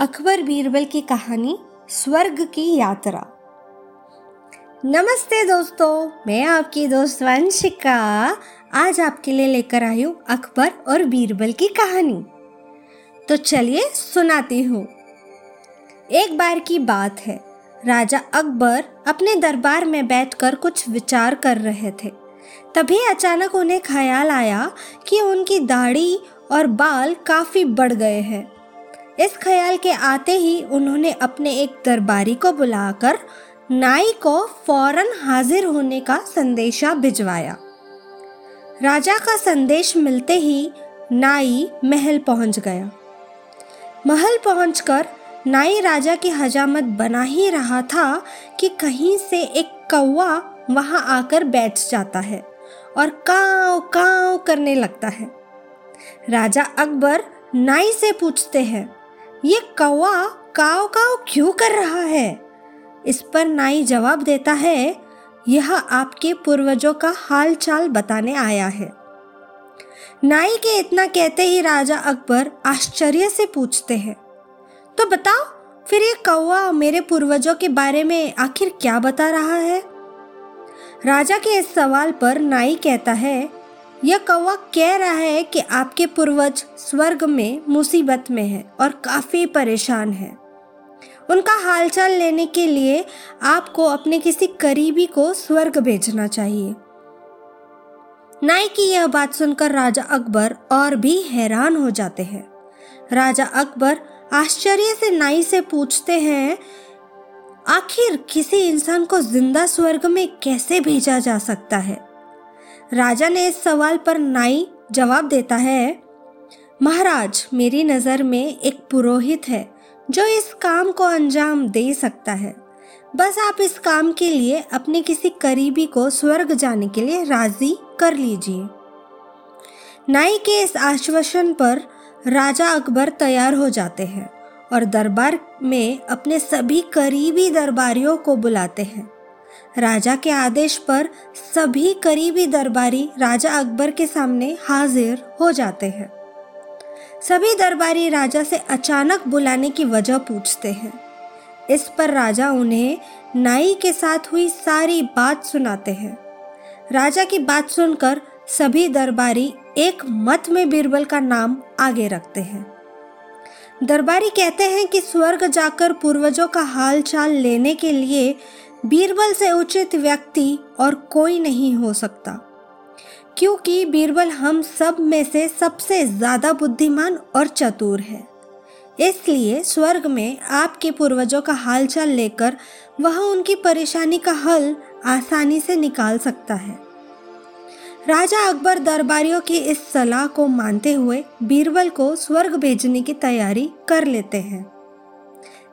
अकबर बीरबल की कहानी, स्वर्ग की यात्रा। नमस्ते दोस्तों, मैं आपकी दोस्त वंशिका। आज आपके लिए लेकर आई हूँ अकबर और बीरबल की कहानी। तो चलिए सुनाती हूँ। एक बार की बात है, राजा अकबर अपने दरबार में बैठकर कुछ विचार कर रहे थे। तभी अचानक उन्हें ख्याल आया कि उनकी दाढ़ी और बाल काफ़ी बढ़ गए हैं। इस ख्याल के आते ही उन्होंने अपने एक दरबारी को बुलाकर नाई को फ़ौरन हाजिर होने का संदेशा भिजवाया। राजा का संदेश मिलते ही नाई महल पहुँच गया। महल पहुंचकर नाई राजा की हजामत बना ही रहा था कि कहीं से एक कौवा वहाँ आकर बैठ जाता है और काव काव करने लगता है। राजा अकबर नाई से पूछते हैं ये कौवा काव काव क्यों कर रहा है? इस पर नाई जवाब देता है, यह आपके पूर्वजों का हाल चाल बताने आया है। नाई के इतना कहते ही राजा अकबर आश्चर्य से पूछते हैं तो बताओ, फिर ये कौवा मेरे पूर्वजों के बारे में आखिर क्या बता रहा है? राजा के इस सवाल पर नाई कहता है यह कौवा कह रहा है कि आपके पूर्वज स्वर्ग में मुसीबत में है और काफ़ी परेशान है। उनका हालचाल लेने के लिए आपको अपने किसी करीबी को स्वर्ग भेजना चाहिए। नाई की यह बात सुनकर राजा अकबर और भी हैरान हो जाते हैं। राजा अकबर आश्चर्य से नाई से पूछते हैं, आखिर किसी इंसान को ज़िंदा स्वर्ग में कैसे भेजा जा सकता है? राजा ने इस सवाल पर नाई जवाब देता है, महाराज, मेरी नज़र में एक पुरोहित है जो इस काम को अंजाम दे सकता है। बस आप इस काम के लिए अपने किसी करीबी को स्वर्ग जाने के लिए राज़ी कर लीजिए नाई के इस आश्वासन पर राजा अकबर तैयार हो जाते हैं और दरबार में अपने सभी करीबी दरबारियों को बुलाते हैं। राजा के आदेश पर सभी करीबी दरबारी राजा अकबर के सामने हाजिर हो जाते हैं। सभी दरबारी राजा से अचानक बुलाने की वजह पूछते हैं। इस पर राजा उन्हें नाई के साथ हुई सारी बात सुनाते हैं। राजा की बात सुनकर सभी दरबारी एक मत में बीरबल का नाम आगे रखते हैं। दरबारी कहते हैं कि स्वर्ग जाकर पूर्वजों का हाल चाल लेने के लिए बीरबल से उचित व्यक्ति और कोई नहीं हो सकता। क्योंकि बीरबल हम सब में से सबसे ज़्यादा बुद्धिमान और चतुर है। इसलिए स्वर्ग में आपके पूर्वजों का हालचाल लेकर वह उनकी परेशानी का हल आसानी से निकाल सकता है। राजा अकबर दरबारियों की इस सलाह को मानते हुए बीरबल को स्वर्ग भेजने की तैयारी कर लेते हैं।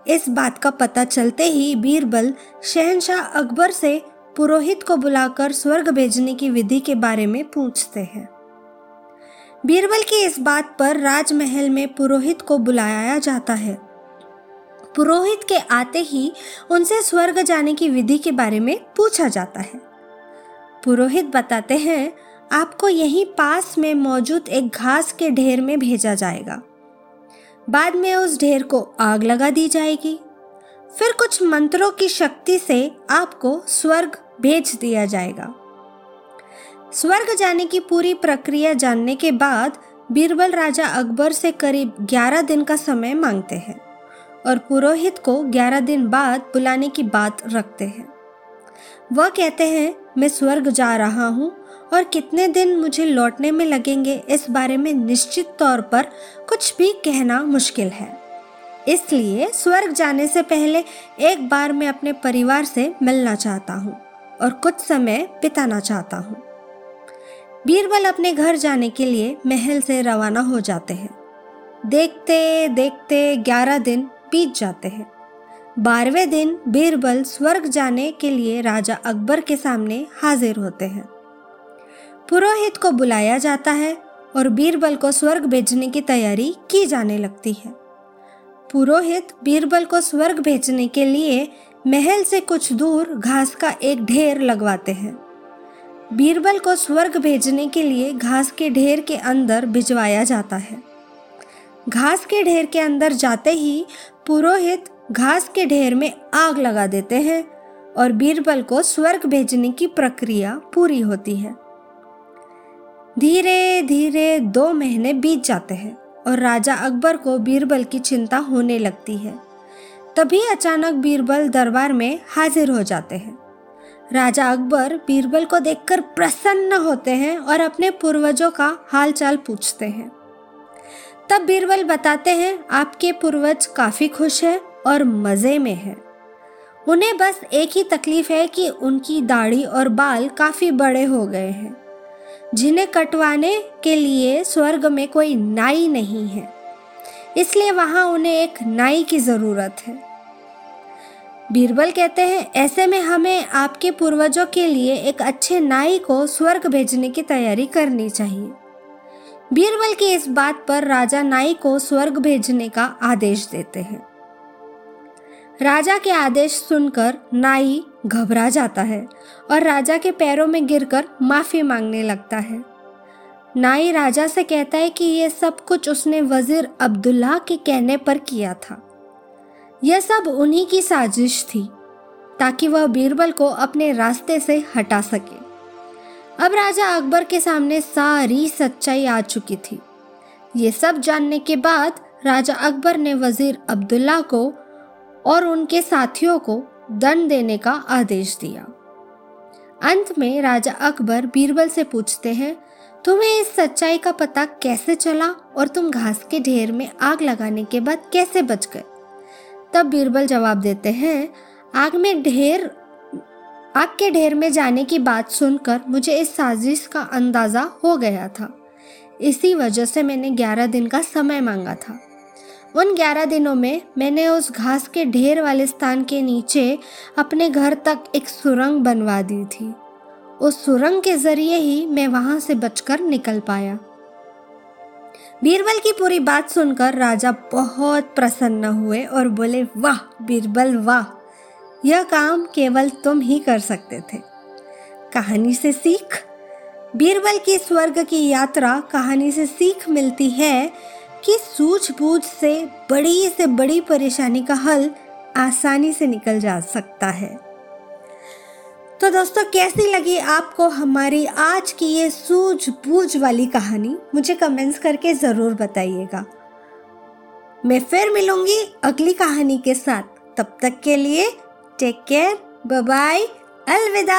इस बात का पता चलते ही बीरबल शहनशाह अकबर से पुरोहित को बुलाकर स्वर्ग भेजने की विधि के बारे में पूछते हैं। बीरबल की इस बात पर राजमहल में पुरोहित को बुलाया जाता है। पुरोहित के आते ही उनसे स्वर्ग जाने की विधि के बारे में पूछा जाता है। पुरोहित बताते हैं, आपको यहीं पास में मौजूद एक घास के ढेर में भेजा जाएगा। बाद में उस ढेर को आग लगा दी जाएगी। फिर कुछ मंत्रों की शक्ति से आपको स्वर्ग भेज दिया जाएगा। स्वर्ग जाने की पूरी प्रक्रिया जानने के बाद बीरबल राजा अकबर से करीब 11 दिन का समय मांगते हैं और पुरोहित को 11 दिन बाद बुलाने की बात रखते हैं। वह कहते हैं, मैं स्वर्ग जा रहा हूँ और कितने दिन मुझे लौटने में लगेंगे इस बारे में निश्चित तौर पर कुछ भी कहना मुश्किल है। इसलिए स्वर्ग जाने से पहले एक बार मैं अपने परिवार से मिलना चाहता हूँ और कुछ समय बिताना चाहता हूँ। बीरबल अपने घर जाने के लिए महल से रवाना हो जाते हैं। देखते देखते ग्यारह दिन बीत जाते हैं। बारहवें दिन बीरबल स्वर्ग जाने के लिए राजा अकबर के सामने हाजिर होते हैं। पुरोहित को बुलाया जाता है और बीरबल को स्वर्ग भेजने की तैयारी की जाने लगती है। पुरोहित बीरबल को स्वर्ग भेजने के लिए महल से कुछ दूर घास का एक ढेर लगवाते हैं। बीरबल को स्वर्ग भेजने के लिए घास के ढेर के अंदर भिजवाया जाता है। घास के ढेर के अंदर जाते ही पुरोहित घास के ढेर में आग लगा देते हैं और बीरबल को स्वर्ग भेजने की प्रक्रिया पूरी होती है। धीरे धीरे दो महीने बीत जाते हैं और राजा अकबर को बीरबल की चिंता होने लगती है। तभी अचानक बीरबल दरबार में हाजिर हो जाते हैं। राजा अकबर बीरबल को देखकर प्रसन्न होते हैं और अपने पूर्वजों का हालचाल पूछते हैं। तब बीरबल बताते हैं, आपके पूर्वज काफ़ी खुश हैं और मज़े में हैं। उन्हें बस एक ही तकलीफ़ है कि उनकी दाढ़ी और बाल काफ़ी बड़े हो गए हैं। जिन्हें कटवाने के लिए स्वर्ग में कोई नाई नहीं है। इसलिए वहाँ उन्हें एक नाई की ज़रूरत है। बीरबल कहते हैं, ऐसे में हमें आपके पूर्वजों के लिए एक अच्छे नाई को स्वर्ग भेजने की तैयारी करनी चाहिए। बीरबल की इस बात पर राजा नाई को स्वर्ग भेजने का आदेश देते हैं। राजा के आदेश सुनकर नाई घबरा जाता है और राजा के पैरों में गिरकर माफ़ी मांगने लगता है। नाई राजा से कहता है कि यह सब कुछ उसने वज़ीर अब्दुल्ला के कहने पर किया था। यह सब उन्हीं की साजिश थी, ताकि वह बीरबल को अपने रास्ते से हटा सके। अब राजा अकबर के सामने सारी सच्चाई आ चुकी थी। ये सब जानने के बाद राजा अकबर ने वज़ीर अब्दुल्ला को और उनके साथियों को दंड देने का आदेश दिया। अंत में राजा अकबर बीरबल से पूछते हैं, तुम्हें इस सच्चाई का पता कैसे चला और तुम घास के ढेर में आग लगाने के बाद कैसे बच गए? तब बीरबल जवाब देते हैं, आग में ढेर, आग के ढेर में जाने की बात सुनकर मुझे इस साजिश का अंदाज़ा हो गया था। इसी वजह से मैंने ग्यारह दिन का समय मांगा था। उन ग्यारह दिनों में मैंने उस घास के ढेर वाले स्थान के नीचे अपने घर तक एक सुरंग बनवा दी थी। उस सुरंग के ज़रिए ही मैं वहाँ से बचकर निकल पाया। बीरबल की पूरी बात सुनकर राजा बहुत प्रसन्न हुए और बोले, वाह, बीरबल, वाह, यह काम केवल तुम ही कर सकते थे। कहानी से सीख? बीरबल की स्वर्ग की यात्रा कहानी से सीख मिलती है कि सूझबूझ से, बड़ी से बड़ी परेशानी का हल आसानी से निकल जा सकता है। तो दोस्तों, कैसी लगी आपको हमारी आज की ये सूझबूझ वाली कहानी? मुझे कमेंट्स करके ज़रूर बताइएगा। मैं फिर मिलूँगी अगली कहानी के साथ। तब तक के लिए टेक केयर बाय अलविदा।